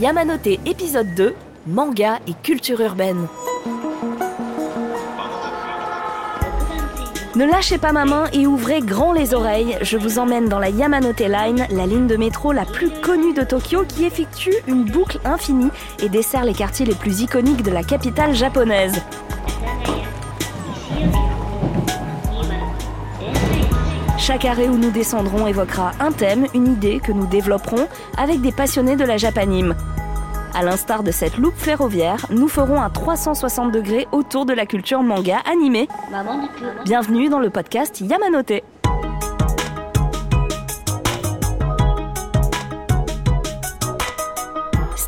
Yamanote épisode 2, manga et culture urbaine. Ne lâchez pas ma main et ouvrez grand les oreilles. Je vous emmène dans la Yamanote Line, la ligne de métro la plus connue de Tokyo qui effectue une boucle infinie et dessert les quartiers les plus iconiques de la capitale japonaise. Chaque arrêt où nous descendrons évoquera un thème, une idée que nous développerons avec des passionnés de la japanime. À l'instar de cette loupe ferroviaire, nous ferons un 360 degrés autour de la culture manga animée. Bienvenue dans le podcast Yamanote.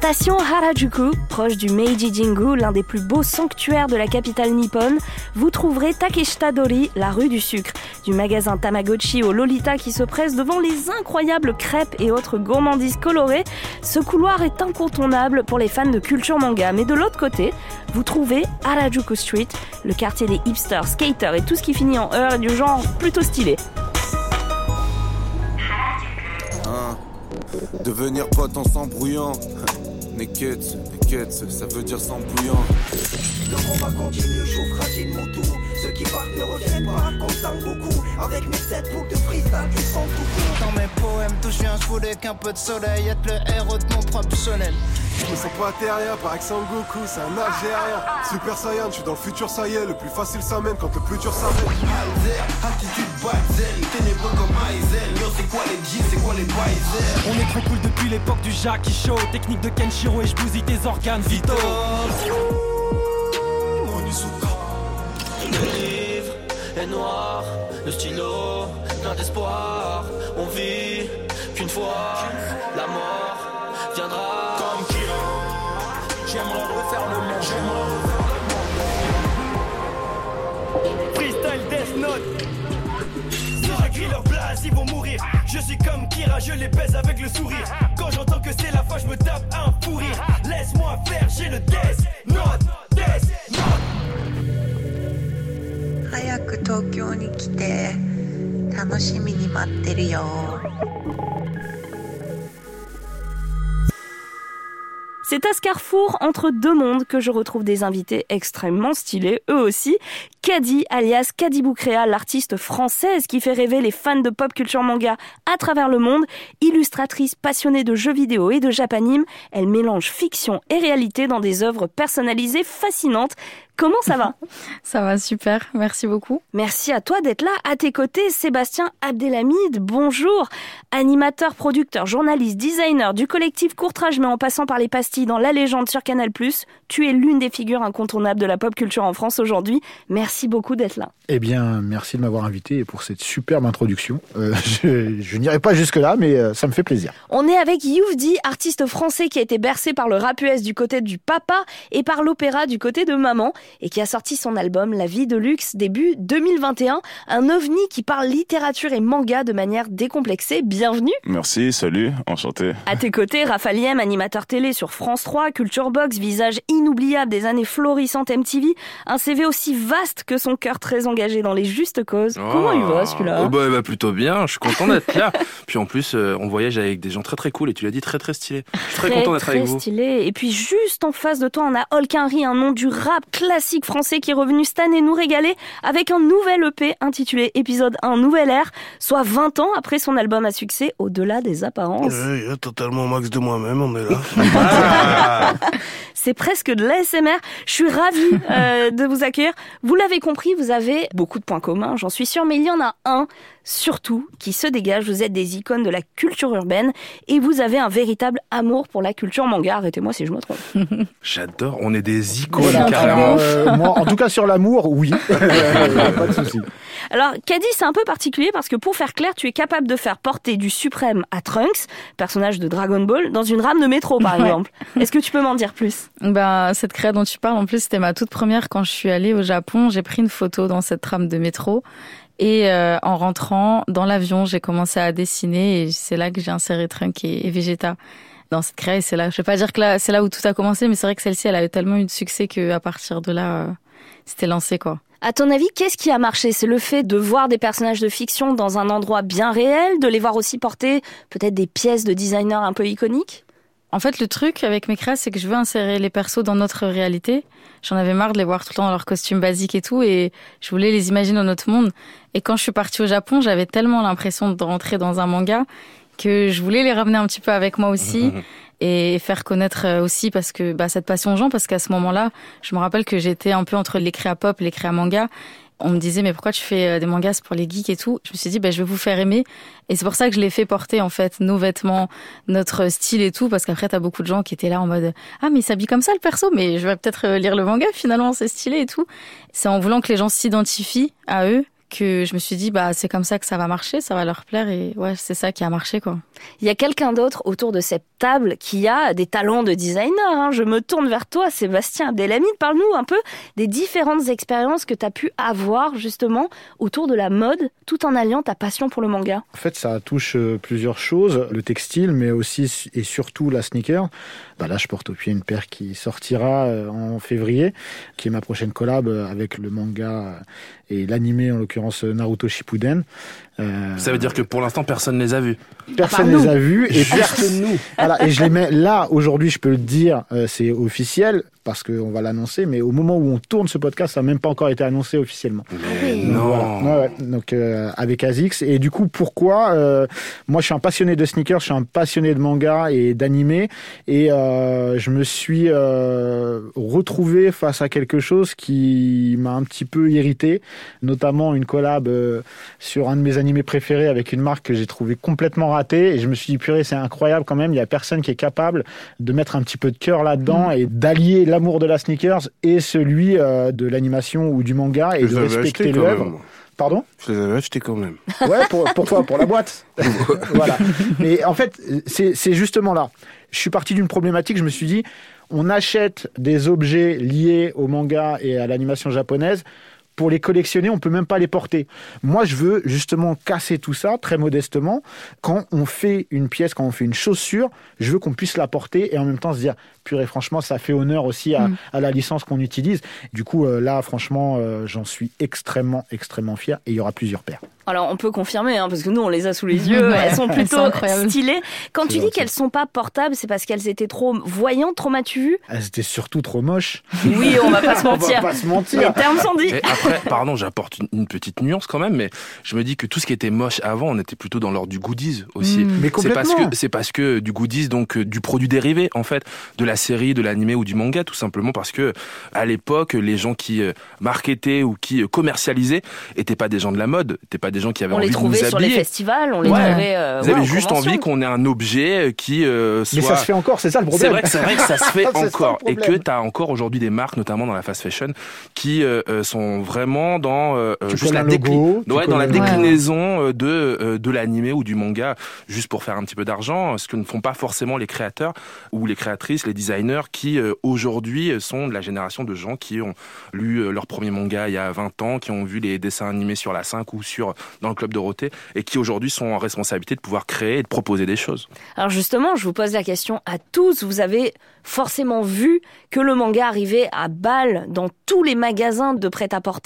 Station Harajuku, proche du Meiji Jingu, l'un des plus beaux sanctuaires de la capitale nippone, vous trouverez Takeshita Dori, la rue du sucre, du magasin Tamagotchi au Lolita qui se presse devant les incroyables crêpes et autres gourmandises colorées. Ce couloir est incontournable pour les fans de culture manga, mais de l'autre côté, vous trouvez Harajuku Street, le quartier des hipsters, skaters et tout ce qui finit en heure du genre plutôt stylé. Hein, devenir pote en s'embrouillant. Neketsu, Neketsu, ça veut dire sans bouillant. Le combat continue, j'ouvre fragile mon tour. Qui partent ne reviennent pas, comptant beaucoup. Avec mes sept boucles de freestyle qui sont tout court. Dans mes poèmes, tout je viens, je voulais qu'un peu de soleil, être le héros de mon propre soleil. Je me sens pas terrien, par accent Goku, c'est un Algérien. Super Saiyan, je suis dans le futur, ça y est, le plus facile ça mène quand le plus dur ça mène. Alzer, attitude ténébreux comme Aizen. Yo, c'est quoi les G, c'est quoi les Pfizer? On est trop cool depuis l'époque du Jackie Show Technique de Kenshiro et je bousille tes organes Vito le stylo plein d'espoir. On vit qu'une fois, la mort viendra. Comme Kira, j'aimerais refaire le monde. Freestyle Death Note Si j'écris leur place, ils vont mourir Je suis comme Kira, je les baise avec le sourire Quand j'entends que c'est la fin, je me tape un fou rire Laisse-moi faire, j'ai le Death Note Death Note 東京に来て楽しみに待ってるよ C'est à ce carrefour entre deux mondes que je retrouve des invités extrêmement stylés, eux aussi. Kadi, alias Kadi Boukrea, l'artiste française qui fait rêver les fans de pop culture manga à travers le monde. Illustratrice passionnée de jeux vidéo et de japanime, elle mélange fiction et réalité dans des œuvres personnalisées fascinantes. Comment ça va Ça va super, merci beaucoup. Merci à toi d'être là. À tes côtés, Sébastien Abdelhamid, bonjour. Animateur, producteur, journaliste, designer du collectif Courtrage, mais en passant par les pastilles dans La Légende sur Canal+, tu es l'une des figures incontournables de la pop culture en France aujourd'hui. Merci beaucoup d'être là. Eh bien, merci de m'avoir invité et pour cette superbe introduction. Euh, je je n'irai pas jusque-là, mais euh, ça me fait plaisir. On est avec Youvdi, artiste français qui a été bercé par le rap US du côté du papa et par l'opéra du côté de maman et qui a sorti son album La vie de luxe début 2021, un ovni qui parle littérature et manga de manière décomplexée. Bienvenue. Merci, salut, enchanté. À tes côtés, Raphaël Yem, animateur télé sur France 3, Culture Box, visage inoubliable des années florissantes MTV, un CV aussi vaste que son cœur très engagé dans les justes causes. Comment il va celui-là oh bah, plutôt bien, je suis content d'être là. Puis en plus, euh, on voyage avec des gens très très cool et tu l'as dit très très stylé. Je suis très, content d'être très avec vous. stylé. Et puis juste en face de toi, on a Hulk Henry, un nom du rap classique français qui est revenu cette année nous régaler avec un nouvel EP intitulé Épisode 1 Nouvelle Ère, soit 20 ans après son album à succès Au-delà des apparences. Ouais, totalement max de moi-même, on est là. C'est presque de l'ASMR. Je suis ravie euh, de vous accueillir. Vous l'avez compris, vous avez beaucoup de points communs, j'en suis sûre, mais il y en a un surtout qui se dégage. Vous êtes des icônes de la culture urbaine et vous avez un véritable amour pour la culture manga. Arrêtez-moi si je me trompe. J'adore, on est des icônes Voilà, carrément. euh, moi, en tout cas sur l'amour, oui. pas de souci. Alors, Caddy, c'est un peu particulier parce que pour faire clair, tu es capable de faire porter du suprême à Trunks, personnage de Dragon Ball, dans une rame de métro, par Ouais. exemple. Est-ce que tu peux m'en dire plus? Ben, cette créa dont tu parles, en plus, c'était ma toute première quand je suis allée au Japon. J'ai pris une photo dans cette trame de métro. Et euh, en rentrant dans l'avion, j'ai commencé à dessiner et c'est là que j'ai inséré Trunk et, et Vegeta dans cette créa. C'est là, je vais pas dire que c'est là où tout a commencé, mais c'est vrai que celle-ci, elle a eu tellement eu de succès qu'à partir de là, euh, c'était lancé, quoi. À ton avis, qu'est-ce qui a marché? C'est le fait de voir des personnages de fiction dans un endroit bien réel, de les voir aussi porter peut-être des pièces de designers un peu iconiques? En fait, le truc avec mes créas, c'est que je veux insérer les persos dans notre réalité. J'en avais marre de les voir tout le temps dans leurs costumes basiques et tout, et je voulais les imaginer dans notre monde. Et quand je suis partie au Japon, j'avais tellement l'impression de rentrer dans un manga que je voulais les ramener un petit peu avec moi aussi et faire connaître euh, aussi parce que bah, cette passion aux gens parce qu'à ce moment-là, je me rappelle que j'étais un peu entre les créas pop, les créas manga. On me disait mais pourquoi tu fais euh, des mangas pour les geeks et tout? Je me suis dit bah, je vais vous faire aimer et c'est pour ça que je l'ai fait porter en fait nos vêtements, notre style et tout parce qu'après t'as beaucoup de gens qui étaient là en mode ah mais il s'habille comme ça le perso mais je vais peut-être euh, lire le manga finalement c'est stylé et tout. C'est en voulant que les gens s'identifient à eux que je me suis dit bah c'est comme ça que ça va marcher, ça va leur plaire et ouais c'est ça qui a marché quoi. Il y a quelqu'un d'autre autour de cette table qui a des talents de designer. Hein. Je me tourne vers toi, Sébastien Abdelhamid. Parle-nous un peu des différentes expériences que tu as pu avoir justement autour de la mode, tout en alliant ta passion pour le manga. En fait, ça touche euh, plusieurs choses, le textile, mais aussi et surtout la sneaker. Bah là, je porte au pied une paire qui sortira euh, en février, qui est ma prochaine collab euh, avec le manga et l'animé, en l'occurrence Naruto Shippuden. Euh, Ça veut dire que pour l'instant, personne ne les a vus. Personne les a vus. Et personne nous. Voilà, et je les mets là, aujourd'hui, je peux le dire, euh, c'est officiel parce qu'on va l'annoncer, mais au moment où on tourne ce podcast, ça n'a même pas encore été annoncé officiellement. non. donc euh, avec Azix. Et du coup, pourquoi euh, Moi, je suis un passionné de sneakers, je suis un passionné de manga et d'animé, et euh, je me suis euh, retrouvé face à quelque chose qui m'a un petit peu irrité, notamment une collab euh, sur un de mes animés préférés avec une marque que j'ai trouvé complètement ratée. Et je me suis dit, purée, c'est incroyable quand même. Il y a personne qui est capable de mettre un petit peu de cœur là-dedans Mm. et d'allier l'amour de la sneakers et celui euh, de l'animation ou du manga et Je de respecter l'œuvre. Pardon? Je les avais achetés quand même. Ouais, pour, pourquoi Pour la boîte. voilà. Mais en fait, c'est justement là. Je suis parti d'une problématique. Je me suis dit, on achète des objets liés au manga et à l'animation japonaise. Pour les collectionner, on peut même pas les porter. Moi, je veux justement casser tout ça très modestement. Quand on fait une pièce, quand on fait une chaussure, je veux qu'on puisse la porter et en même temps se dire, purée, franchement, ça fait honneur aussi à, Mm. à la licence qu'on utilise. Du coup, euh, là, franchement, euh, j'en suis extrêmement, extrêmement fier et il y aura plusieurs paires. Alors on peut confirmer, hein, parce que nous on les a sous les yeux, elles sont elles plutôt sont stylées. Quand tu dis qu'elles sont pas portables, c'est parce qu'elles étaient trop voyantes, trop m'as-tu vu Elles étaient surtout trop moches. Oui, on va pas se On va mentir. pas se mentir. Les termes sont dits. Après, pardon, j'apporte une, une petite nuance quand même, mais je me dis que tout ce qui était moche avant, on était plutôt dans l'ordre du goodies aussi. Mm. Mais C'est parce complètement. que c'est parce que du goodies donc euh, du produit dérivé en fait de la série, de l'animé ou du manga tout simplement parce que à l'époque les gens qui euh, marketaient ou qui euh, commercialisaient étaient pas des gens de la mode, étaient pas des gens qui avaient On envie les de trouvait nous sur les habiller. festivals, on les Ouais. trouvait. euh, Vous ouais, avez en juste envie qu'on ait un objet qui euh, soit Mais ça se fait encore, c'est ça le c'est problème. vrai c'est vrai que ça se fait ça encore et que tu as encore aujourd'hui des marques notamment dans la fast fashion qui euh, sont vraiment dans euh, juste colles la un décli- logo, tu ouais, dans la colles un- déclinaison euh, de euh, de l'animé ou du manga juste pour faire un petit peu d'argent ce que ne font pas forcément les créateurs ou les créatrices les designers qui euh, aujourd'hui sont de la génération de gens qui ont lu euh, leur premier manga il y a 20 ans qui ont vu les dessins animés sur la 5 ou sur dans le club Dorothée et qui aujourd'hui sont en responsabilité de pouvoir créer et de proposer des choses. Alors justement, je vous pose la question à tous. Vous avez forcément vu que le manga arrivait à balle dans tous les magasins de prêt-à-porter,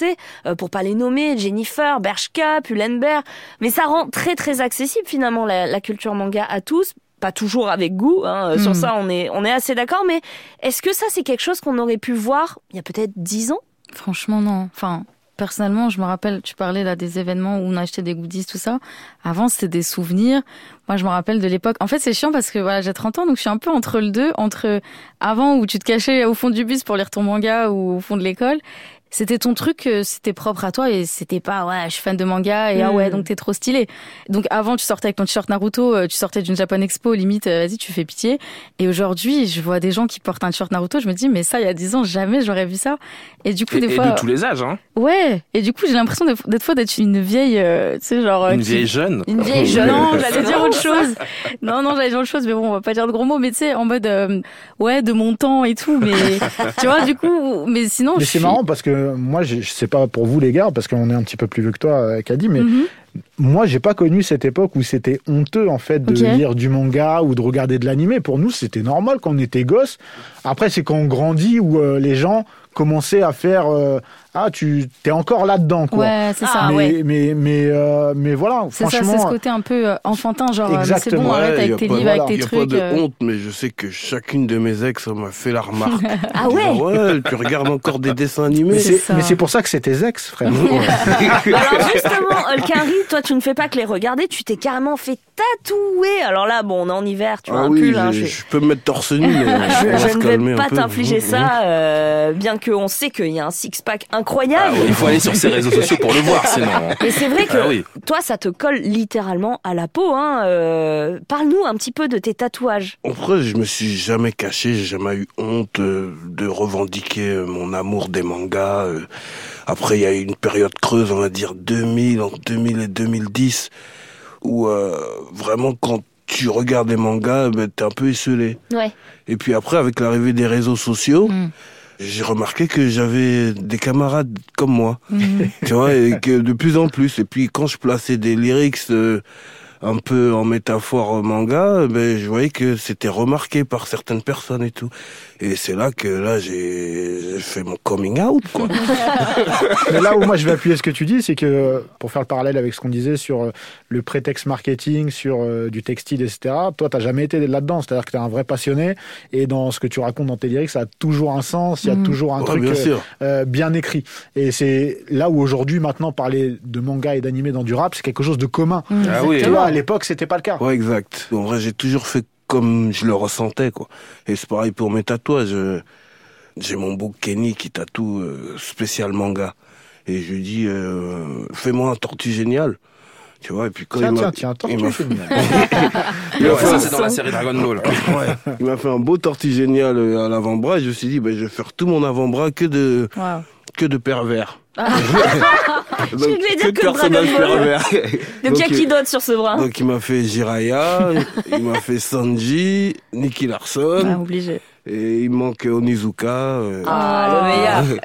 euh, pour pas les nommer, Jennifer, Bershka, Pull&Bear. Mais ça rend très très accessible finalement la, la culture manga à tous. Pas toujours avec goût, hein, euh, sur Mm. ça on est, on est assez d'accord, mais est-ce que ça c'est quelque chose qu'on aurait pu voir il y a peut-être dix ans? Franchement, non. Enfin, personnellement, je me rappelle, tu parlais là des événements où on achetait des goodies, tout ça. Avant, c'était des souvenirs. Moi, je me rappelle de l'époque. En fait, c'est chiant parce que voilà, j'ai 30 ans, donc je suis un peu entre le deux, entre avant où tu te cachais au fond du bus pour lire ton manga ou au fond de l'école. C'était ton truc, euh, c'était propre à toi et c'était pas ouais, je suis fan de manga et ah ouais, Mm. donc t'es trop stylé. Donc avant, tu sortais avec ton t-shirt Naruto, euh, tu sortais d'une Japan Expo, limite, euh, vas-y, tu fais pitié. Et aujourd'hui, je vois des gens qui portent un t-shirt Naruto, je me dis, mais ça, il y a 10 ans, jamais j'aurais vu ça. Et du coup, et, des et fois. de tous les âges hein Ouais, et du coup j'ai l'impression d'être fois d'être une vieille, euh, tu sais genre une qui- vieille jeune Une vieille jeune. Non, j'allais dire autre chose. Non, non, j'allais dire autre chose, mais bon, on va pas dire de gros mots, mais tu sais, en mode euh, ouais de mon temps et tout, mais tu vois du coup, mais sinon Mais c'est suis- marrant parce que moi, je sais pas pour vous les gars, parce qu'on est un petit peu plus vieux que toi, euh, Caddy, mais Mhm. moi, j'ai pas connu cette époque où c'était honteux en fait de lire du manga ou de regarder de l'animé. Pour nous, c'était normal quand on était gosse. Après, c'est quand on grandit où euh, les gens commençaient à faire euh, ah tu t'es encore là dedans quoi. Ouais, c'est ça. mais, ouais. mais mais euh, mais voilà. C'est ça, franchement, c'est ce côté un peu euh, enfantin, genre euh, c'est bon, arrête Ouais, avec tes livres, voilà. avec Il tes n'y a trucs. pas de euh. honte, mais je sais que chacune de mes ex m'a fait la remarque. Ah ouais ouais, tu regardes encore des dessins mais animés. c'est mais c'est pour ça que c'est tes ex, frère. Alors justement, Hulkenry, toi tu ne fais pas que les regarder, tu t'es carrément fait tatouer. Alors là, bon, on est en hiver, tu vois Ah un oui, pull. hein, je, peux me mettre torse nu, mais je, ne vais pas t'infliger ça, euh, bien qu'on sait qu'il y a un six-pack Ah incroyable. Oui, il faut aller sur ses réseaux sociaux pour le voir, sinon. Et c'est vrai que Ah oui. toi, ça te colle littéralement à la peau. Hein. euh, Parle-nous un petit peu de tes tatouages. Après, je me suis jamais caché, j'ai jamais eu honte euh, de revendiquer euh, mon amour des mangas. Après, il y a eu une période creuse, on va dire 2000, entre 2000 et 2010, où euh, vraiment quand tu regardes les mangas, ben, t'es un peu esselé. Ouais. Et puis après, avec l'arrivée des réseaux sociaux, Mm. J'ai remarqué que j'avais des camarades comme moi, Mhm. tu vois, et que de plus en plus. Et puis quand je plaçais des lyrics euh, un peu en métaphore manga, ben je voyais que c'était remarqué par certaines personnes et tout. Et c'est là que là j'ai fait mon coming out quoi. Mais là où moi je vais appuyer ce que tu dis, c'est que pour faire le parallèle avec ce qu'on disait sur euh, le prétexte marketing, sur euh, du textile, etc. Toi, t'as jamais été là-dedans, c'est-à-dire que t'es un vrai passionné et dans ce que tu racontes dans tes lyrics, ça a toujours un sens, il y a Mhm. toujours un Ouais, truc bien euh, sûr. euh, bien écrit. Et c'est là où aujourd'hui, maintenant, parler de manga et d'animé dans du rap, c'est quelque chose de commun. Mhm. Ah oui. Tu vois, à l'époque, c'était pas le cas. Ouais, exact. En vrai, j'ai toujours fait comme je le ressentais, quoi. Et c'est pareil pour mes tatouages. J'ai mon beau Kenny qui tatoue euh, spécial manga. Et je lui dis, euh, fais-moi un tortue génial. Tu vois, et puis quand Tiens, il m'a... tiens, tiens, il tortue m'a- génial. il m'a Ouais, fait ça, un- c'est dans la série Dragon Ball. Ouais, il m'a fait un beau tortue génial euh, à l'avant-bras. Et je me suis dit, ben, je vais faire tout mon avant-bras que de, que de pervers. Je voulais dire que Ball. pervers. Donc il y a qui d'autre sur ce bras? Donc il m'a fait Jiraya, il m'a fait Sanji, Nicky Larson, Ah, obligé. et il manque Onizuka. euh, Ah, le meilleur.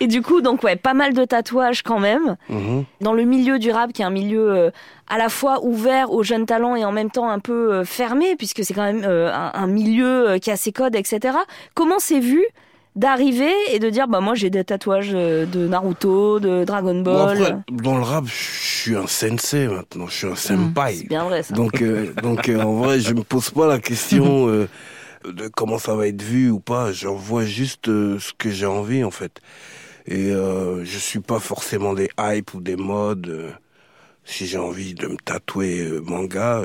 Et du coup, donc ouais, pas mal de tatouages quand même. mhm. Dans le milieu du rap, qui est un milieu euh, à la fois ouvert aux jeunes talents et en même temps un peu euh, fermé, puisque c'est quand même euh, un, un milieu euh, qui a ses codes, etc. Comment c'est vu d'arriver et de dire, bah moi j'ai des tatouages euh, de Naruto, de Dragon Bon, Ball. après, dans le rap, je suis un sensei maintenant, je suis un senpai. c'est bien vrai ça. Donc, euh, donc euh, en vrai, je me pose pas la question euh, de comment ça va être vu ou pas. J'en vois juste ce que j'ai envie en fait. Et je suis pas forcément des hype ou des modes. si j'ai envie de me tatouer manga,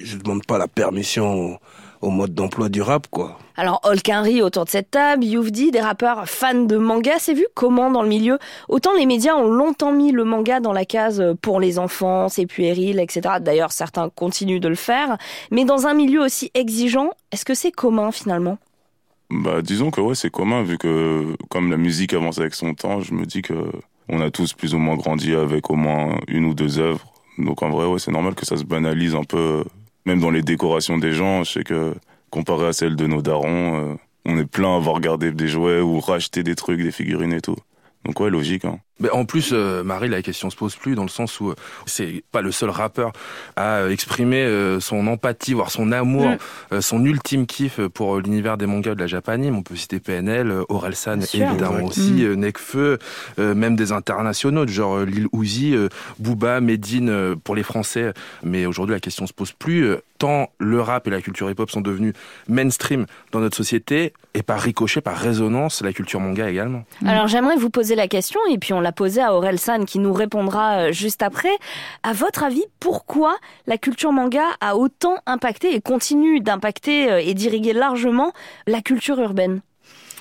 je demande pas la permission au, mode d'emploi du rap, quoi. Alors, Holkinry autour de cette table, Youvdi, des rappeurs fans de manga, c'est vu comment dans le milieu? Autant les médias ont longtemps mis le manga dans la case pour les enfants, c'est puéril, etc. D'ailleurs, certains continuent de le faire. Mais dans un milieu aussi exigeant, est-ce que c'est commun finalement? Bah, disons que ouais, c'est commun, vu que comme la musique avance avec son temps, je me dis que on a tous plus ou moins grandi avec au moins une ou deux œuvres. Donc en vrai, ouais, c'est normal que ça se banalise un peu, même dans les décorations des gens. Je sais que comparé à celles de nos darons, euh, on est plein à avoir regardé des jouets ou racheté des trucs, des figurines et tout. Donc ouais, logique. Hein. Mais en plus, euh, Marie, la question se pose plus dans le sens où euh, c'est pas le seul rappeur à euh, exprimer euh, son empathie, voire son amour, Mm. euh, son ultime kiff pour euh, l'univers des mangas de la Japanime. On peut citer PNL, euh, Orelsan évidemment aussi, Mm. euh, Nekfeu, euh, même des internationaux du genre euh, Lil Uzi, euh, Booba, Medine euh, pour les Français. Mais aujourd'hui, la question se pose plus. euh, tant le rap et la culture hip-hop sont devenus mainstream dans notre société et par ricochet, par résonance, la culture manga également. Alors j'aimerais vous poser la question, et puis on l'a posée à Aurel San qui nous répondra euh, juste après. À votre avis, pourquoi la culture manga a autant impacté et continue d'impacter euh, et d'irriguer largement la culture urbaine?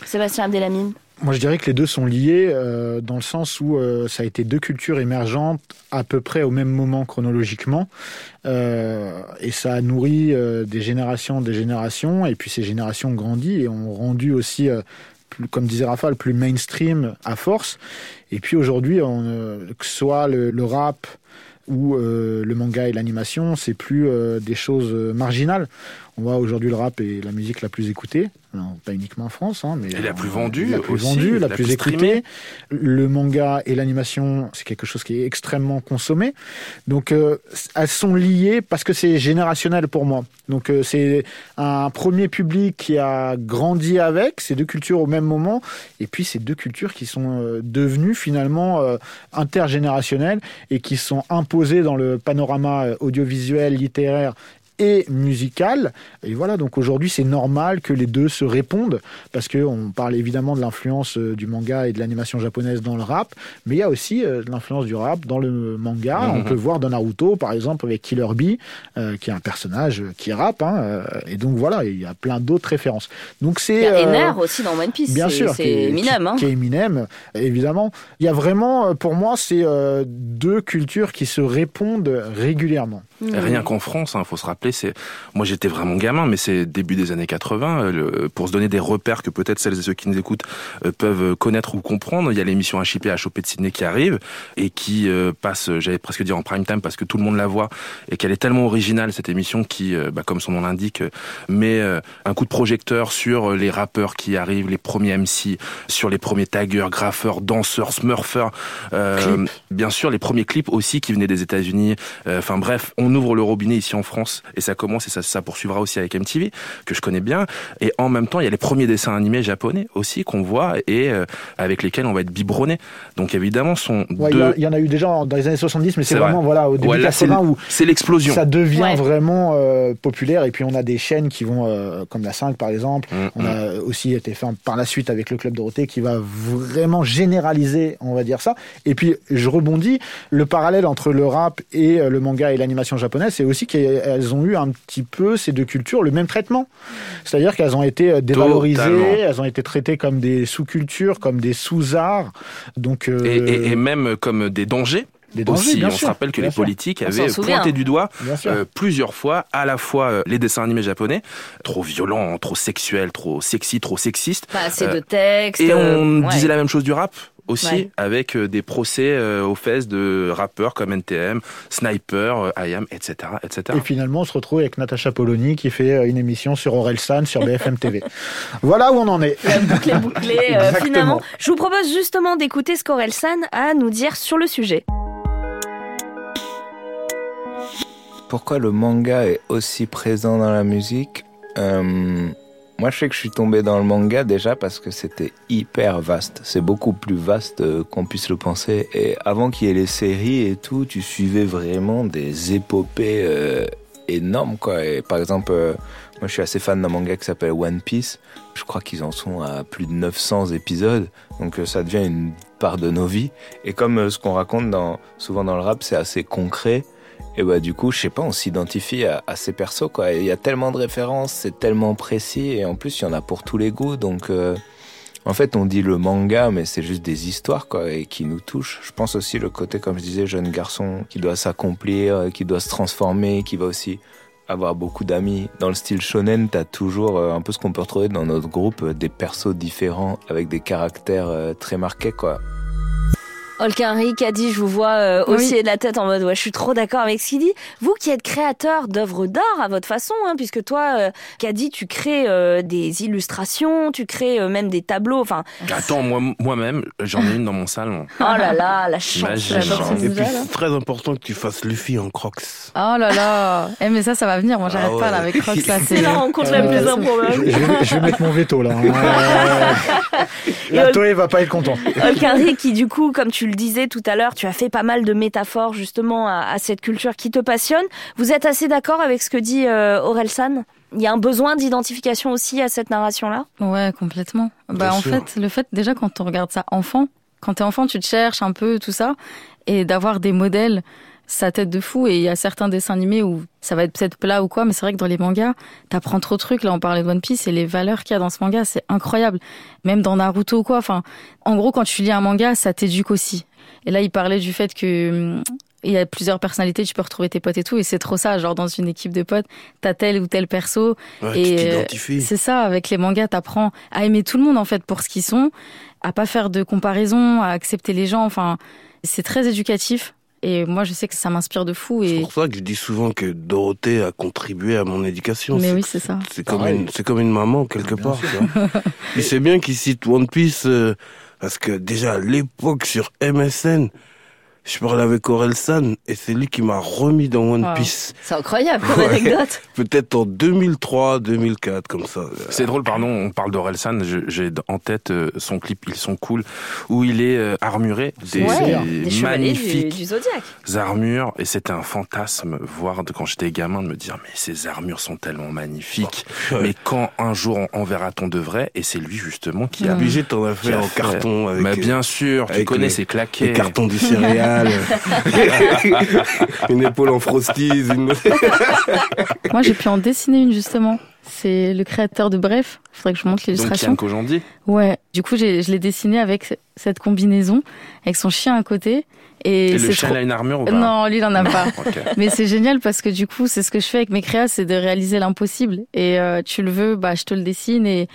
Sébastien Abdelhamid Moi, je dirais que les deux sont liés euh, dans le sens où ça a été deux cultures émergentes à peu près au même moment chronologiquement. Et ça a nourri des générations, des générations. Et puis ces générations ont grandi et ont rendu aussi, comme disait Raphaël, plus mainstream à force. Et puis aujourd'hui, euh, que ce soit le, rap ou euh, le manga et l'animation, c'est plus euh, des choses marginales. On voit aujourd'hui le rap est la musique la plus écoutée. non, pas uniquement en France, hein, mais Et la plus vendue la plus aussi, vendue, la, la plus, plus écoutée. Le manga et l'animation, c'est quelque chose qui est extrêmement consommé. Donc, euh, elles sont liées parce que c'est générationnel pour moi. Donc, euh, c'est un premier public qui a grandi avec ces deux cultures au même moment, et puis ces deux cultures qui sont euh, devenues finalement intergénérationnelles et qui sont imposées dans le panorama audiovisuel, littéraire et musical. Et voilà, donc aujourd'hui, c'est normal que les deux se répondent, parce qu'on parle évidemment de l'influence euh, du manga et de l'animation japonaise dans le rap, mais il y a aussi euh, de l'influence du rap dans le manga. Mhm. On peut voir dans Naruto, par exemple, avec Killer Bee, euh, qui est un personnage qui rappe, hein, euh, et donc voilà, il y a plein d'autres références. Donc c'est... Il y a euh, Ener aussi dans One Piece. Bien c'est- sûr, C'est qui est- Eminem. qui- hein. qui est Eminem, évidemment. Il y a vraiment, pour moi, c'est euh, deux cultures qui se répondent régulièrement. Hmm. Rien qu'en France, il faut se rappeler, c'est moi j'étais vraiment gamin, mais c'est début des années 80. euh, le- pour se donner des repères que peut-être celles et ceux qui nous écoutent euh, peuvent connaître ou comprendre, il y a l'émission HIP à choper de Sydney qui arrive et qui euh, passe, euh, j'allais presque dire en prime time parce que tout le monde la voit et qu'elle est tellement originale cette émission qui, euh, bah, comme son nom l'indique, euh, met euh, un coup de projecteur sur euh, les rappeurs qui arrivent, les premiers MC, sur les premiers taggers, graffeurs, danseurs, smurfers, euh, bien sûr les premiers clips aussi qui venaient des États-Unis. Euh, Enfin bref, on ouvre le robinet ici en France et ça commence et ça, ça poursuivra aussi avec MTV que je connais bien. Et en même temps, il y a les premiers dessins animés japonais aussi qu'on voit et euh, avec lesquels on va être biberonné. Donc évidemment, sont Ouais, il y deux. a- il y, en a eu déjà dans les années 70, mais c'est vraiment vrai. voilà, au début Ouais, là, c'est 80 l- où c'est l'explosion. ça devient Ouais. vraiment euh, populaire. Et puis on a des chaînes qui vont, euh, comme la 5 par exemple, Mm, on a aussi été fait par la suite avec le Club Dorothée qui va vraiment généraliser, on va dire ça. Et puis je rebondis, le parallèle entre le rap et le manga et l'animation japonaise, c'est aussi qu'elles ont eu un petit peu, ces deux cultures, le même traitement. C'est-à-dire qu'elles ont été euh, dévalorisées, Totalement. elles ont été traitées comme des sous-cultures, comme des sous-arts. Donc, euh, Et, et- et même comme des dangers. Des dangers, aussi, on sûr, se rappelle que les sûr. politiques avaient pointé du doigt euh, plusieurs fois, à la fois euh, les dessins animés japonais, trop violents, trop sexuels, trop sexy, trop sexistes. Pas assez Euh, de texte. Et on ouais. disait la même chose du rap aussi, Ouais. avec euh, des procès euh, aux fesses de rappeurs comme NTM, Sniper, euh, IAM, etc., etc. Et finalement, on se retrouve avec Natacha Polony qui fait une émission sur Orelsan sur BFM TV. voilà où on en est. La boucle est bouclée, euh, finalement. Je vous propose justement d'écouter ce qu'Orelsan a à nous dire sur le sujet. Pourquoi le manga est aussi présent dans la musique? Euh, Moi, je sais que je suis tombé dans le manga déjà parce que c'était hyper vaste. C'est beaucoup plus vaste euh, qu'on puisse le penser. Et avant qu'il y ait les séries et tout, tu suivais vraiment des épopées euh, énormes, quoi. Et par exemple, euh, moi, je suis assez fan d'un manga qui s'appelle One Piece. Je crois qu'ils en sont à plus de 900 épisodes. Donc, ça devient une part de nos vies. Et comme ce qu'on raconte dans, souvent dans le rap, c'est assez concret. Et bah du coup, je sais pas, on s'identifie à, ces persos quoi. Il y a tellement de références, c'est tellement précis et en plus il y en a pour tous les goûts. Donc euh, en fait, on dit le manga, mais c'est juste des histoires quoi et qui nous touchent. Je pense aussi le côté, comme je disais, jeune garçon qui doit s'accomplir, euh, qui doit se transformer, qui va aussi avoir beaucoup d'amis. Dans le style shonen, t'as toujours euh, un peu ce qu'on peut retrouver dans notre groupe, des persos différents avec des caractères très marqués quoi. Olkinri qui a dit, je vous vois euh, Oui. aussi de la tête en mode, ouais, je suis trop d'accord avec ce qu'il dit. Vous qui êtes créateur d'œuvres d'art à votre façon, hein, puisque toi, euh, Kadi, tu crées euh, des illustrations, tu crées euh, même des tableaux, enfin, Attends, moi, moi-même, j'en ai une dans mon salon. oh là là, la chance, la Et puis là. c'est très important que tu fasses Luffy en crocs. Oh là là Eh mais ça, ça va venir. Moi, j'arrête Ah pas là avec Crocs. là, C'est la rencontre la Euh, plus je, improbable. je vais, je vais mettre mon veto là. Euh, la Toei va pas être content. Olkinri qui du coup, comme tu le disais tout à l'heure, tu as fait pas mal de métaphores justement à, à cette culture qui te passionne. Vous êtes assez d'accord avec ce que dit euh, Orelsan Il y a un besoin d'identification aussi à cette narration-là? Ouais, complètement. Bah, Bien en sûr. fait, le fait, déjà, quand on regarde ça enfant, quand t'es enfant, tu te cherches un peu, tout ça, et d'avoir des modèles, ça tête de fou. Et il y a certains dessins animés où ça va être peut-être plat ou quoi, mais c'est vrai que dans les mangas, t'apprends trop de trucs. Là, on parlait de One Piece et les valeurs qu'il y a dans ce manga, c'est incroyable. Même dans Naruto ou quoi. Enfin, en gros, quand tu lis un manga, ça t'éduque aussi. Et là, il parlait du fait que il y a plusieurs personnalités, tu peux retrouver tes potes et tout, et c'est trop ça. Genre dans une équipe de potes, t'as tel ou tel perso, Ouais, et euh, c'est ça. Avec les mangas, t'apprends à aimer tout le monde en fait pour ce qu'ils sont, à pas faire de comparaison, à accepter les gens. Enfin, c'est très éducatif. Et moi, je sais que ça m'inspire de fou. C'est pour ça que je dis souvent que Dorothée a contribué à mon éducation. mais C'est- oui, c'est ça. C'est comme, une, c'est comme une maman, quelque part. Et c'est bien qu'il cite One Piece, euh, parce que déjà, à l'époque, sur MSN, je parlais avec Aurel San, et c'est lui qui m'a remis dans One Wow. Piece. C'est incroyable comme Ouais. anecdote. Peut-être en 2003, 2004, comme ça. C'est drôle, pardon, on parle d'Orelsan, j'ai en tête euh, son clip, ils sont cool, où il est euh, armuré, des, Ouais, des du, magnifiques du Zodiac. armures, et c'était un fantasme, voir de, quand j'étais gamin, de me dire, mais ces armures sont tellement magnifiques, mais quand un jour on, on verra-t-on de vrai, et c'est lui justement qui a... Obligé, t'en as fait en carton. Avec, mais bien sûr, tu connais les- ces claquets. Les cartons du une épaule en frosties. Une... Moi, j'ai pu en dessiner une justement. C'est le créateur de Bref. Faudrait que je montre Donc l'illustration. Yann Kojandi Ouais. Du coup, j'ai- je l'ai dessiné avec cette combinaison, avec son chien à côté. Et, Et le chien, trop- il a une armure ou pas Non, lui, il en a pas. Mais c'est génial parce que du coup, c'est ce que je fais avec mes créas, c'est de réaliser l'impossible. Et euh, tu le veux, bah, je te le dessine. Et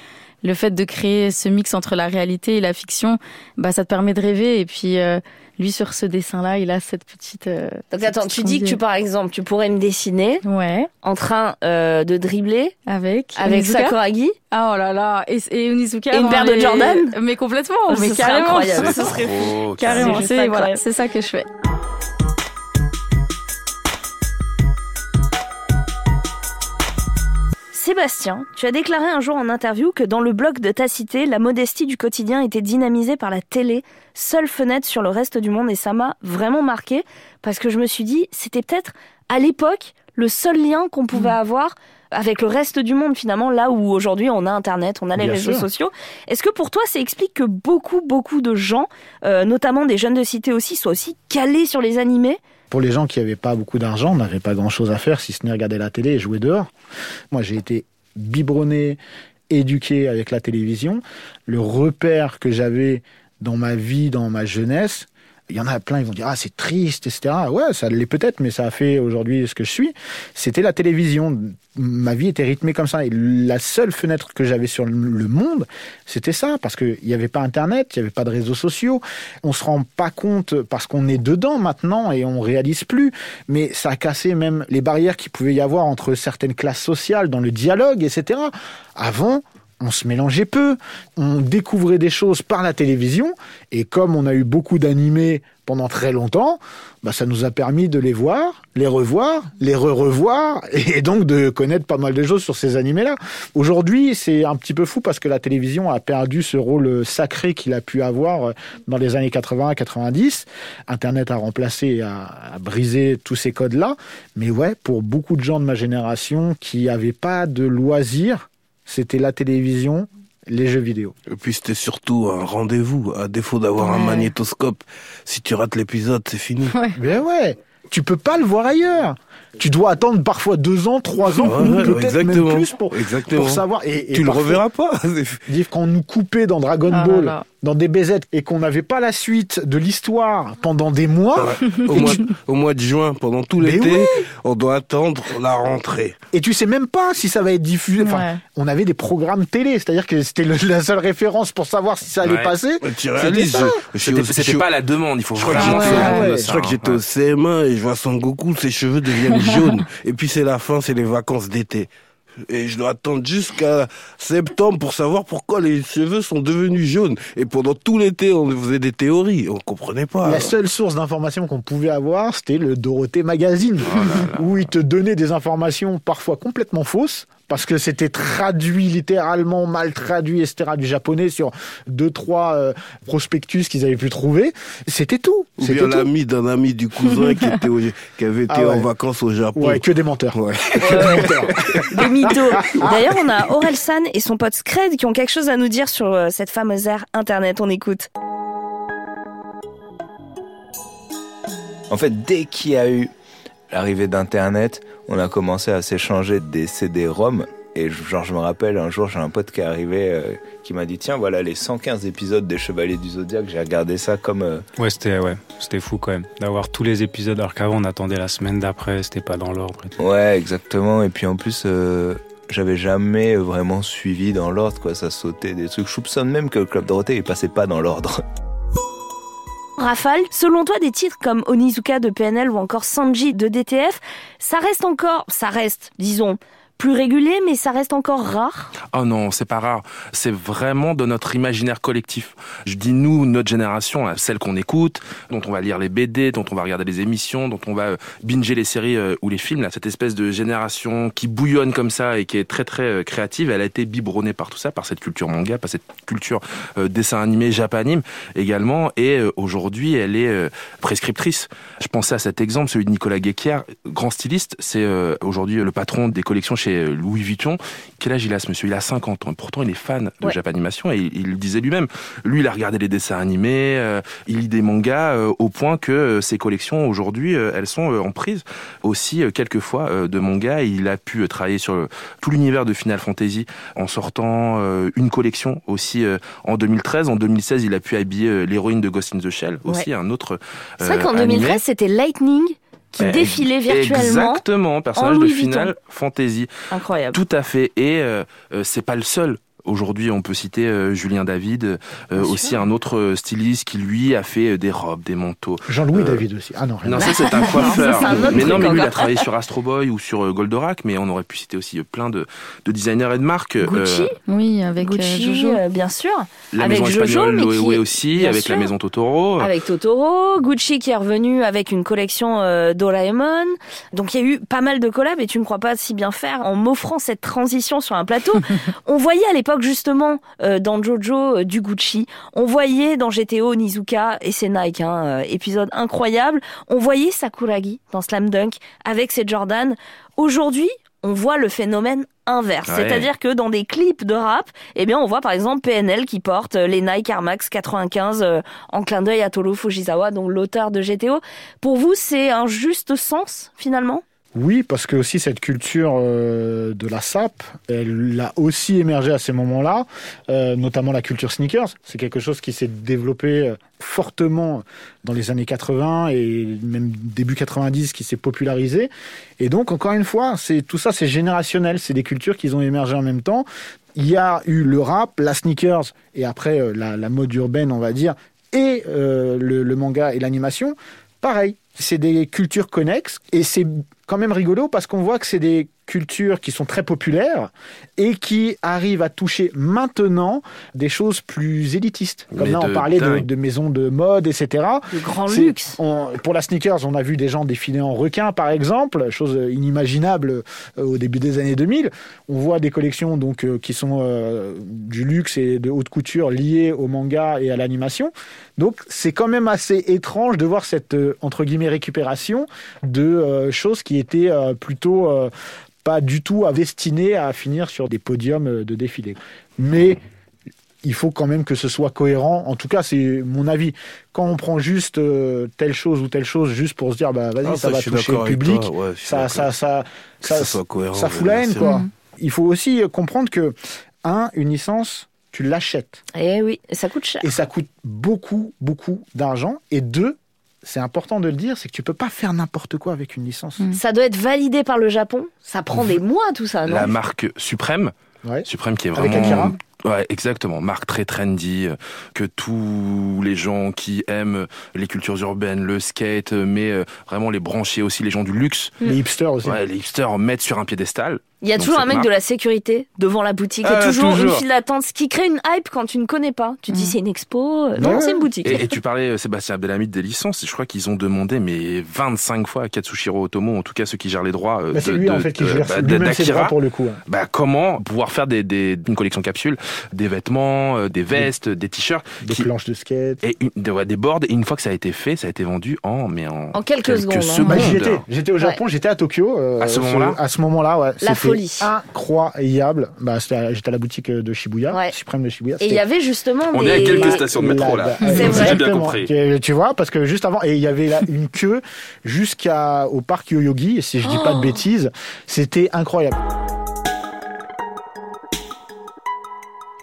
le fait de créer ce mix entre la réalité et la fiction, bah, ça te permet de rêver. Et puis, euh, lui, sur ce dessin-là, il a cette petite. euh, Donc cette attends, petite tu dis que tu, par exemple, tu pourrais me dessiner Ouais. en train euh, de dribbler Avec avec Onizuka Sakuragi. Ah oh là là. Et, et Onizuka. Et une paire de Jordan Mais complètement. Ce mais serait carrément. incroyable. C'est Ce serait trop Carrément. Voilà, incroyable. c'est ça que je fais. Sébastien, tu as déclaré un jour en interview que dans le blog de ta cité, la modestie du quotidien était dynamisée par la télé, seule fenêtre sur le reste du monde, et ça m'a vraiment marqué parce que je me suis dit, c'était peut-être à l'époque le seul lien qu'on pouvait avoir avec le reste du monde finalement, là où aujourd'hui on a Internet, on a les Bien réseaux sûr. sociaux. Est-ce que pour toi ça explique que beaucoup, beaucoup de gens, euh, notamment des jeunes de cité aussi, soient aussi calés sur les animés? Pour les gens qui n'avaient pas beaucoup d'argent, n'avaient pas grand-chose à faire si ce n'est regarder la télé et jouer dehors. Moi, j'ai été biberonné, éduqué avec la télévision. Le repère que j'avais dans ma vie, dans ma jeunesse, il y en a plein, ils vont dire ah c'est triste, etc. Ouais, ça l'est peut-être, mais ça a fait aujourd'hui ce que je suis. C'était la télévision. Ma vie était rythmée comme ça. Et la seule fenêtre que j'avais sur le monde, c'était ça, parce qu'il n'y avait pas Internet, il n'y avait pas de réseaux sociaux. On se rend pas compte parce qu'on est dedans maintenant et on réalise plus. Mais ça a cassé même les barrières qu'il pouvait y avoir entre certaines classes sociales dans le dialogue, etc. Avant, on se mélangeait peu, on découvrait des choses par la télévision, et comme on a eu beaucoup d'animés pendant très longtemps, bah ça nous a permis de les voir, les revoir, les re-revoir, et donc de connaître pas mal de choses sur ces animés-là. Aujourd'hui, c'est un petit peu fou parce que la télévision a perdu ce rôle sacré qu'il a pu avoir dans les années 80-90. Internet a remplacé, a, a brisé tous ces codes-là, mais ouais, pour beaucoup de gens de ma génération qui n'avaient pas de loisirs, c'était la télévision, les jeux vidéo. Et puis c'était surtout un rendez-vous. À défaut d'avoir un Ouais. magnétoscope, si tu rates l'épisode, c'est fini. Mais ouais, tu peux pas le voir ailleurs. Tu dois attendre parfois deux ans, trois ans, Ouais, ou ouais, peut-être même plus pour, pour savoir. Et, et Tu le reverras pas. Dire quand on nous coupait dans Dragon Ah là Ball, là. Dans des BZ, et qu'on n'avait pas la suite de l'histoire pendant des mois, au, mois, tu, au mois de juin, pendant tout l'été, oui. on doit attendre la rentrée. et tu sais même pas si ça va être diffusé. Enfin, Ouais. on avait des programmes télé, c'est-à-dire que c'était la seule référence pour savoir si ça allait Ouais. passer. Tu C'était réalises, pas la demande, il faut Je crois que vraiment je crois que j'étais au CM1 et je vois Son Goku, ses cheveux deviennent jaunes. Et puis c'est la fin, c'est les vacances d'été. Et je dois attendre jusqu'à septembre pour savoir pourquoi les cheveux sont devenus jaunes. Et pendant tout l'été, on faisait des théories. On comprenait pas. La seule source d'information qu'on pouvait avoir, c'était le Dorothée Magazine, Oh où il te donnait des informations parfois complètement fausses, parce que c'était traduit littéralement, mal traduit, etc., du japonais sur deux, trois euh, prospectus qu'ils avaient pu trouver. C'était tout. Ou bien l'ami d'un ami du cousin qui, était au- qui avait été Ah ouais. en vacances au Japon. Ouais, que des menteurs. Ouais. Des mythos. D'ailleurs, on a Aurel San et son pote Scred qui ont quelque chose à nous dire sur euh, cette fameuse ère Internet. On écoute. En fait, dès qu'il y a eu l'arrivée d'Internet, on a commencé à s'échanger des CD-ROM. Et genre, je me rappelle, un jour, j'ai un pote qui est arrivé, euh, qui m'a dit, tiens, voilà les 115 épisodes des Chevaliers du Zodiaque. J'ai regardé ça comme... euh, Ouais, c'était ouais, c'était fou quand même d'avoir tous les épisodes alors qu'avant on attendait la semaine d'après, c'était pas dans l'ordre. Ouais, exactement. Et puis en plus, euh, j'avais jamais vraiment suivi dans l'ordre, quoi. Ça sautait des trucs. Je soupçonne même que le Club Dorothée, il passait pas dans l'ordre. Rafale, selon toi, des titres comme Onizuka de PNL ou encore Sanji de DTF, ça reste encore, ça reste, disons, plus régulier, mais ça reste encore rare Oh non, c'est pas rare. C'est vraiment de notre imaginaire collectif. Je dis nous, notre génération, hein, celle qu'on écoute, dont on va lire les BD, dont on va regarder les émissions, dont on va euh, binger les séries euh, ou les films. Cette espèce de génération qui bouillonne comme ça et qui est très très euh, créative, elle a été biberonnée par tout ça, par cette culture manga, par cette culture dessin animé, japanime également. Et aujourd'hui, elle est prescriptrice. Je pensais à cet exemple, celui de Nicolas Guéquier, grand styliste. C'est aujourd'hui le patron des collections chez Louis Vuitton. Quel âge il a ce monsieur? Il a 50 ans. Pourtant, il est fan de Ouais. Japanimation et il, le disait lui-même. Lui, il a regardé les dessins animés, euh, il lit des mangas euh, au point que euh, ses collections aujourd'hui, euh, elles sont euh, en prise aussi euh, quelquefois euh, de mangas. Il a pu euh, travailler sur le- tout l'univers de Final Fantasy en sortant euh, une collection aussi euh, en 2013. En 2016, il a pu habiller euh, l'héroïne de Ghost in the Shell, aussi Ouais. un autre. C'est vrai euh, qu'en animé. 2013, c'était Lightning qui défilait virtuellement. Exactement, personnage en de Final. Fantasy. Incroyable. Tout à fait. Et euh, euh, c'est pas le seul. Aujourd'hui, on peut citer euh, Julien David, euh, aussi un autre euh, styliste qui lui a fait des robes, des manteaux. Jean-Louis Euh, David aussi. Ah non, rien Non, à ça c'est un coiffeur. Mais non, mais lui il a travaillé sur Astro Boy ou sur Goldorak, mais on aurait pu citer aussi plein de, de designers et de marques. euh, Gucci Oui, avec euh, Gucci, Jojo. euh, bien sûr. la avec maison Jojo, espagnole mais Loewe qui- aussi, bien avec sûr. la maison Totoro. Avec Totoro, Gucci qui est revenu avec une collection euh, Doraemon. Donc il y a eu pas mal de collabs et tu ne crois pas si bien faire en m'offrant cette transition sur un plateau. On voyait à l'époque justement euh, dans Jojo euh, du Gucci, on voyait dans GTO Nizuka et c'est Nike, hein, euh, épisode incroyable. On voyait Sakuragi dans Slam Dunk avec ses Jordan. Aujourd'hui, on voit le phénomène inverse, Ouais. c'est-à-dire que dans des clips de rap, eh bien on voit par exemple PNL qui porte les Nike Air Max 95 euh, en clin d'œil à Toro Fujisawa, donc l'auteur de GTO. Pour vous, c'est un juste sens finalement? Oui, parce que aussi cette culture euh, de la SAP, elle a aussi émergé à ces moments-là, euh, notamment la culture sneakers. C'est quelque chose qui s'est développé euh, fortement dans les années 80 et même début 90 qui s'est popularisé. Et donc, encore une fois, c'est tout ça, c'est générationnel. C'est des cultures qui ont émergé en même temps. Il y a eu le rap, la sneakers et après la, la mode urbaine, on va dire, et euh, le, le manga et l'animation. Pareil, c'est des cultures connexes et c'est quand même rigolo parce qu'on voit que c'est des cultures qui sont très populaires et qui arrivent à toucher maintenant des choses plus élitistes. Comme Mais là, on de parlait de, maisons de mode, etc. Le grand luxe. on- pour la sneakers, on a vu des gens défiler en requin, par exemple, chose inimaginable euh, au début des années 2000. On voit des collections donc euh, qui sont euh, du luxe et de haute couture liées au manga et à l'animation. Donc c'est quand même assez étrange de voir cette euh, entre guillemets récupération de euh, choses qui étaient euh, plutôt euh, pas du tout à- destinées à finir sur des podiums euh, de défilé. Mais il faut quand même que ce soit cohérent. En tout cas, c'est mon avis. Quand on prend juste euh, telle chose ou telle chose juste pour se dire, bah vas-y, Ah, ça, ça, va toucher le public, toi. Ouais, ça, ça, ça, Que ça, ça soit cohérent, ça fout la haine, quoi. Il faut aussi comprendre que un, une licence, tu l'achètes Eh oui, ça coûte cher. et ça coûte beaucoup, beaucoup d'argent. Et deux, c'est important de le dire, c'est que tu peux pas faire n'importe quoi avec une licence. Ça doit être validé par le Japon. Ça prend des mois tout ça, non? La marque Suprême, Suprême qui est Avec vraiment Akira Ouais, exactement. Marque très trendy, euh, que tous les gens qui aiment les cultures urbaines, le skate, euh, mais euh, vraiment les branchés aussi, les gens du luxe. Les hipsters aussi. Ouais, les hipsters mettent sur un piédestal. Il y a Donc, toujours un mec marque- de la sécurité devant la boutique. Il y a toujours, toujours. une file d'attente, ce qui crée une hype quand tu ne connais pas. Tu te dis c'est une expo. Non, c'est une boutique. Et, et tu parlais, Sébastien Abdelhamid, des licences. Je crois qu'ils ont demandé mais 25 fois à Katsushiro Otomo, en tout cas ceux qui gèrent les droits. Bah, c'est de- lui, en de- fait, qui de- gère bah, ses droits pour le coup. hein. Bah, comment pouvoir faire des, des, une collection capsule, des vêtements, euh, des vestes, des t-shirts, Des qui- planches de skate. et une- des, ouais, des boards. Et une fois que ça a été fait, ça a été vendu en mais en, En quelques secondes, hein. Bah. J'étais au Japon, j'étais à Tokyo. euh, À ce moment-là À ce moment-là, ouais. La folie. Incroyable. Bah, j'étais à la boutique de Shibuya, Suprême de Shibuya. Et il y avait justement On des... est à quelques stations de métro, là. bah, C'est vrai. J'ai bien compris. Tu, tu vois, parce que juste avant, et il y avait là une queue jusqu'au parc Yoyogi, et si je dis pas de Oh. bêtises, c'était incroyable.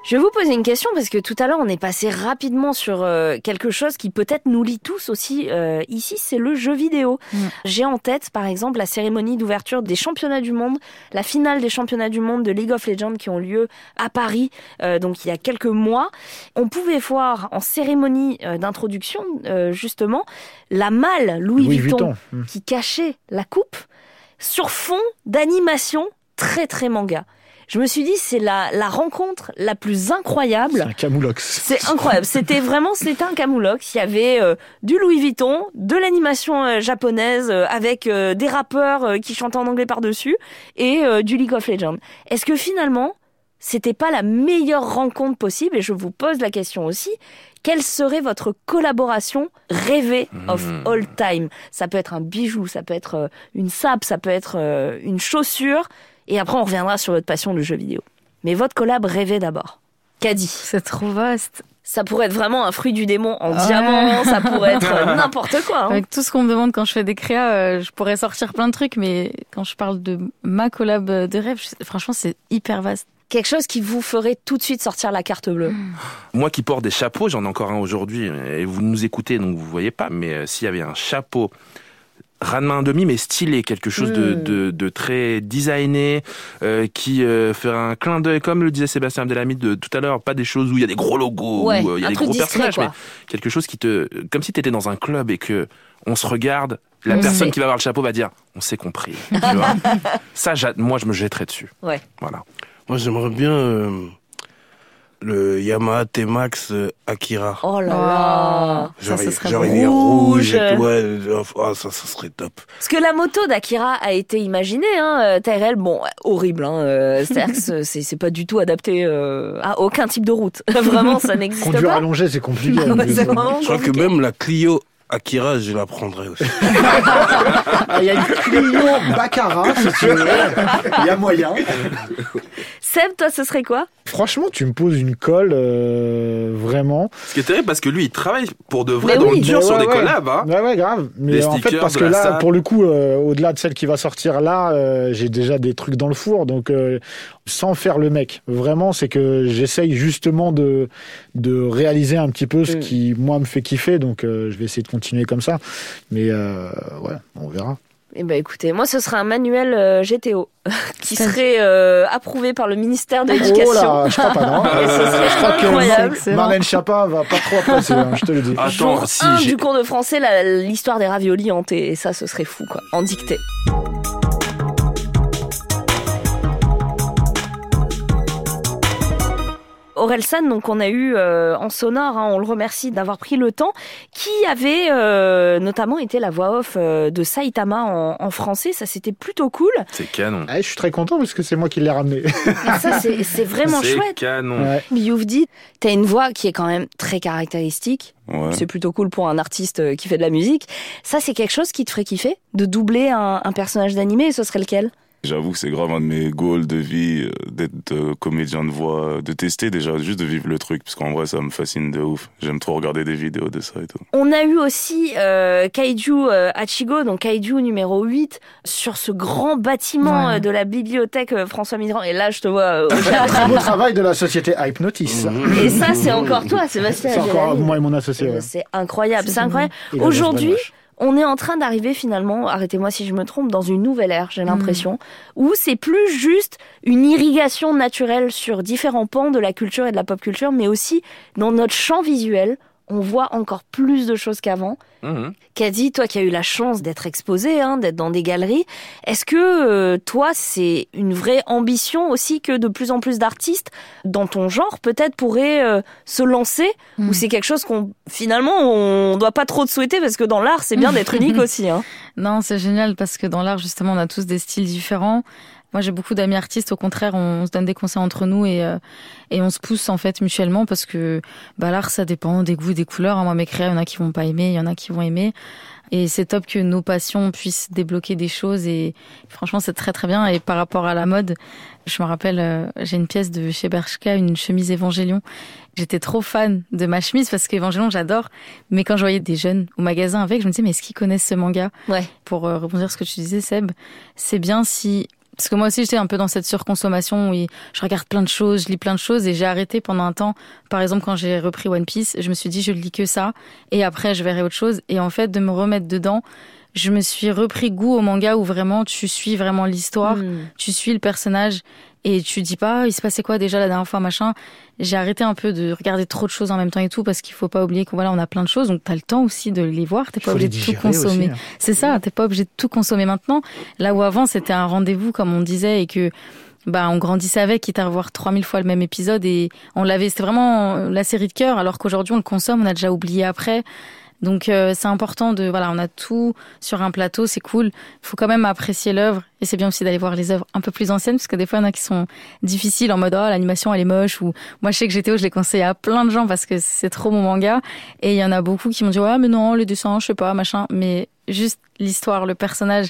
Je vais vous poser une question parce que tout à l'heure on est passé rapidement sur euh, quelque chose qui peut-être nous lie tous aussi euh, ici, c'est le jeu vidéo. Mm. J'ai en tête par exemple la cérémonie d'ouverture des championnats du monde, la finale des championnats du monde de League of Legends qui ont lieu à Paris, euh, donc il y a quelques mois. On pouvait voir en cérémonie euh, d'introduction euh, justement la malle Louis, Louis Vuitton, Vuitton. Qui cachait la coupe sur fond d'animation très très manga. Je me suis dit, c'est la, la rencontre la plus incroyable. Un camoulox. C'est incroyable. C'était vraiment, c'était un camoulox. Il y avait euh, du Louis Vuitton, de l'animation euh, japonaise euh, avec euh, des rappeurs euh, qui chantaient en anglais par-dessus et euh, du League of Legends. Est-ce que finalement, c'était pas la meilleure rencontre possible? Et je vous pose la question aussi. Quelle serait votre collaboration rêvée of all time? Ça peut être un bijou, ça peut être une sape, ça peut être une chaussure. Et après, on reviendra sur votre passion du jeu vidéo. Mais votre collab rêvée d'abord. Caddy. C'est trop vaste. Ça pourrait être vraiment un fruit du démon en Ouais. diamant, ça pourrait être n'importe quoi. hein. Avec tout ce qu'on me demande quand je fais des créas, euh, je pourrais sortir plein de trucs, mais quand je parle de ma collab de rêve, je- franchement, c'est hyper vaste. Quelque chose qui vous ferait tout de suite sortir la carte bleue. Moi qui porte des chapeaux, j'en ai encore un aujourd'hui, et vous nous écoutez, donc vous voyez pas, mais euh, s'il y avait un chapeau ras de main demi, mais stylé, quelque chose de, Mm. de, de très designé, euh, qui euh, ferait un clin d'œil, comme le disait Sébastien Abdelhamid de tout à l'heure, pas des choses où il y a des gros logos, Ouais, où euh, il y a des gros discret, personnages, quoi. mais quelque chose qui te, comme si tu étais dans un club et que on se regarde, la On personne sait. qui va avoir le chapeau va dire, on s'est compris. tu vois. Ça, moi, je me jetterais dessus. Ouais. Voilà. Moi, j'aimerais bien euh, le Yamaha T-Max euh, Akira. Oh là là. Genre, ça, serait il est rouge et tout. Ouais, ah, ça, ça serait top. Parce que la moto d'Akira a été imaginée, hein, euh, Tyrell, bon, horrible, hein, euh, c'est-à-dire que c'est- pas du tout adapté euh, à aucun type de route. Vraiment, ça n'existe Conduire pas. allongé, c'est compliqué. Ouais, Je crois que même la Clio Akira, je la prendrais aussi. Ah, Il y a une Clio Baccarat, si tu veux. Il y a moyen. Seb, toi, ce serait quoi? Franchement, tu me poses une colle, euh, vraiment. Ce qui est terrible parce que lui, il travaille pour de vrai Mais dans oui, le dur sur ouais, des ouais. collabs. Hein. Ouais, ouais, grave. Mais Des en fait, parce que là, pour le coup, euh, au-delà de celle qui va sortir là, euh, j'ai déjà des trucs dans le four. Donc, euh, sans faire le mec, vraiment, c'est que j'essaye justement de, de réaliser un petit peu ce Mm. qui, moi, me fait kiffer. Donc, euh, je vais essayer de continuer comme ça. Mais, euh, ouais, on verra. Eh ben écoutez, moi ce serait un manuel euh, GTO qui serait euh, approuvé par le ministère de l'Éducation. Oh là, je crois pas, non. Serait je crois incroyable. que Marlène Schiappa va pas trop apprécier, hein, je te le dis. Jour 1 du cours de français, l'histoire des raviolis hantés. Et ça, ce serait fou, quoi. En dictée. Orelsan, donc on a eu euh, en sonore, hein, on le remercie d'avoir pris le temps, qui avait euh, notamment été la voix off euh, de Saitama en, en français. Ça, c'était plutôt cool. C'est canon. Ah, je suis très content parce que c'est moi qui l'ai ramené. Et ça, c'est c'est vraiment C'est chouette. canon. Ouais. Youvdi, t'as une voix qui est quand même très caractéristique. Ouais. C'est plutôt cool pour un artiste qui fait de la musique. Ça, c'est quelque chose qui te ferait kiffer De doubler un, un personnage d'animé et ce serait lequel? J'avoue que c'est grave un de mes goals de vie, euh, d'être euh, comédien de voix, euh, de tester déjà, juste de vivre le truc, parce qu'en vrai, ça me fascine de ouf. J'aime trop regarder des vidéos de ça et tout. On a eu aussi euh, Kaiju Hachigo, donc Kaiju numéro 8, sur ce grand bâtiment Ouais. de la bibliothèque François Mitterrand. Et là, je te vois au Très beau travail de la société Hypnotis. Et ça, c'est encore toi, Sébastien. C'est encore moi et mon associé. ouais. C'est incroyable, c'est incroyable. Aujourd'hui, on est en train d'arriver finalement, arrêtez-moi si je me trompe, dans une nouvelle ère, j'ai l'impression, où c'est plus juste une irrigation naturelle sur différents pans de la culture et de la pop culture, mais aussi dans notre champ visuel, on voit encore plus de choses qu'avant. Caddy, toi qui as eu la chance d'être exposé, hein, d'être dans des galeries, est-ce que euh, toi c'est une vraie ambition aussi que de plus en plus d'artistes dans ton genre peut-être pourraient euh, se lancer ou c'est quelque chose qu'on finalement on doit pas trop te souhaiter parce que dans l'art c'est bien d'être unique aussi. Hein. Non, c'est génial parce que dans l'art, justement, on a tous des styles différents. Moi, j'ai beaucoup d'amis artistes. Au contraire, on se donne des conseils entre nous et euh, et on se pousse en fait mutuellement parce que bah, l'art, ça dépend des goûts, des couleurs. Moi, mes créas, il y en a qui vont pas aimer, il y en a qui vont aimer. Et c'est top que nos passions puissent débloquer des choses. Et franchement, c'est très très bien. Et par rapport à la mode, je me rappelle, euh, j'ai une pièce de chez Bershka, une chemise Évangélion. J'étais trop fan de ma chemise parce qu'Évangélion, j'adore. Mais quand je voyais des jeunes au magasin avec, je me disais, mais est-ce qu'ils connaissent ce manga? Ouais. Pour euh, rebondir sur ce que tu disais, Seb, c'est bien si Parce que moi aussi, j'étais un peu dans cette surconsommation où je regarde plein de choses, je lis plein de choses et j'ai arrêté pendant un temps. Par exemple, quand j'ai repris One Piece, je me suis dit, je lis que ça et après, je verrai autre chose. Et en fait, de me remettre dedans, je me suis repris goût au manga où vraiment tu suis vraiment l'histoire, Hmm. tu suis le personnage et tu dis pas, il se passait quoi déjà la dernière fois, machin. J'ai arrêté un peu de regarder trop de choses en même temps et tout parce qu'il faut pas oublier qu'on voilà, on a plein de choses donc t'as le temps aussi de les voir, t'es pas obligé de tout consommer. hein. C'est ça, t'es pas obligé de tout consommer maintenant. Là où avant c'était un rendez-vous comme on disait et que bah on grandissait avec, quitte à revoir 3000 fois le même épisode et on l'avait, c'était vraiment la série de cœur alors qu'aujourd'hui on le consomme, on a déjà oublié après. Donc euh, c'est important de voilà, on a tout sur un plateau, c'est cool. Il faut quand même apprécier l'œuvre. Et c'est bien aussi d'aller voir les œuvres un peu plus anciennes parce que des fois il y en a qui sont difficiles en mode oh l'animation elle est moche ou moi je sais que GTO je l'ai conseillé à plein de gens parce que c'est trop mon manga. Et il y en a beaucoup qui m'ont dit ouais mais non les dessins je sais pas machin. Mais juste l'histoire le personnage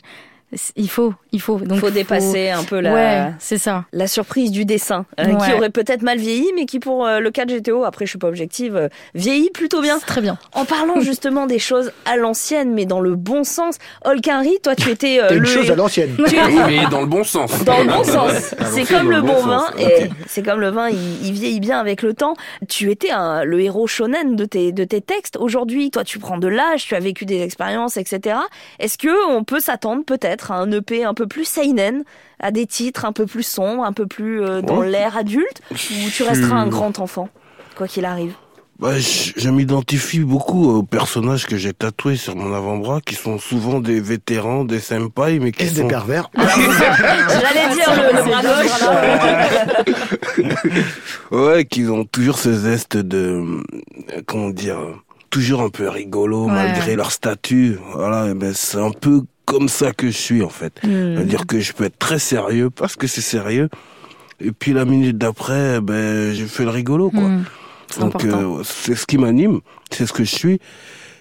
il faut il faut donc faut dépasser un peu la ouais c'est ça la surprise du dessin euh, qui aurait peut-être mal vieilli mais qui pour euh, le cas de GTO après je suis pas objective euh, vieillit plutôt bien très bien en parlant justement des choses à l'ancienne mais dans le bon sens Olkinri toi tu étais euh, une le chose à l'ancienne. Tu- Oui, mais dans le bon sens. dans le bon sens. C'est comme le bon bon vin sens, et c'est comme le vin, il, il vieillit bien avec le temps. Tu étais un, le héros shonen de tes, de tes textes. Aujourd'hui, toi, tu prends de l'âge, tu as vécu des expériences, etc. Est-ce que on peut s'attendre peut-être à un EP un peu plus seinen, à des titres un peu plus sombres, un peu plus euh, dans Ouais. l'ère adulte, ou tu resteras un grand enfant, quoi qu'il arrive? Bah, je, je m'identifie beaucoup aux personnages que j'ai tatoués sur mon avant-bras, qui sont souvent des vétérans, des senpai, mais qui Et des sont... pervers. J'allais dire le, le bras gauche. Ouais, qui ont toujours ce zeste de, comment dire, toujours un peu rigolo Ouais. malgré leur statut. Voilà, mais c'est un peu comme ça que je suis en fait. Hmm. C'est-à-dire que je peux être très sérieux parce que c'est sérieux. Et puis la minute d'après, ben, je fais le rigolo quoi. Hmm. Donc euh, c'est ce qui m'anime, c'est ce que je suis,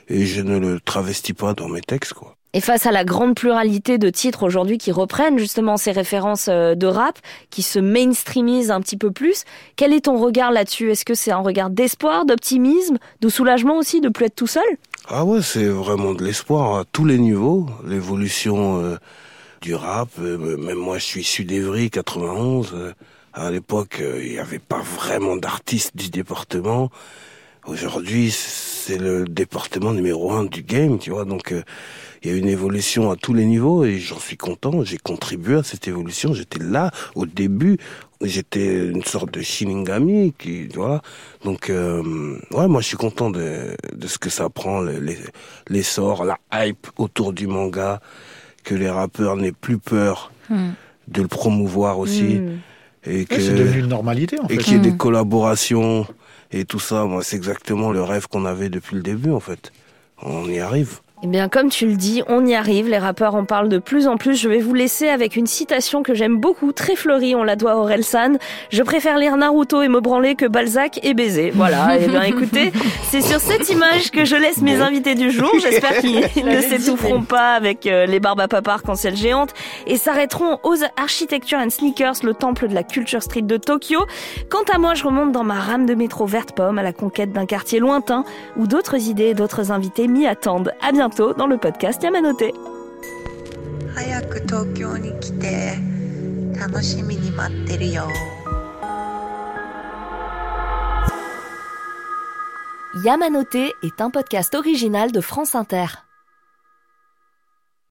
et je ne le travestis pas dans mes textes quoi. Et face à la grande pluralité de titres aujourd'hui qui reprennent justement ces références euh, de rap, qui se mainstreamisent un petit peu plus, quel est ton regard là-dessus? Est-ce que c'est un regard d'espoir, d'optimisme, de soulagement aussi, de plus être tout seul? Ah ouais, c'est vraiment de l'espoir à tous les niveaux. L'évolution euh, du rap, euh, même moi je suis issu d'Evry, 91. euh, à l'époque, euh, il n'y avait pas vraiment d'artistes du département. Aujourd'hui, c'est le département numéro un du game, tu vois. Donc, euh, il y a une évolution à tous les niveaux et j'en suis content. J'ai contribué à cette évolution. J'étais là au début. J'étais une sorte de Shinigami, qui, voilà. Donc, euh, ouais, moi, je suis content de, de ce que ça prend, le- les- l'essor, la hype autour du manga, que les rappeurs n'aient plus peur Hmm. de le promouvoir aussi. Hmm. Et que, c'est devenu une normalité en et fait. qu'il y ait des Mm. collaborations et tout ça. Moi, c'est exactement le rêve qu'on avait depuis le début, en fait. On y arrive. Eh bien, comme tu le dis, on y arrive. Les rappeurs en parlent de plus en plus. Je vais vous laisser avec une citation que j'aime beaucoup, très fleurie. On la doit à Orelsan. Je préfère lire Naruto et me branler que Balzac et baiser. Voilà. Eh bien, écoutez, c'est sur cette image que je laisse mes invités du jour. J'espère qu'ils ne s'étoufferont pas avec euh, les barbes à papa arc-en-ciel géantes et s'arrêteront aux Architecture and Sneakers, le temple de la culture street de Tokyo. Quant à moi, je remonte dans ma rame de métro verte pomme à la conquête d'un quartier lointain où d'autres idées et d'autres invités m'y attendent. À bientôt dans le podcast Yamanote. Yamanote est un podcast original de France Inter.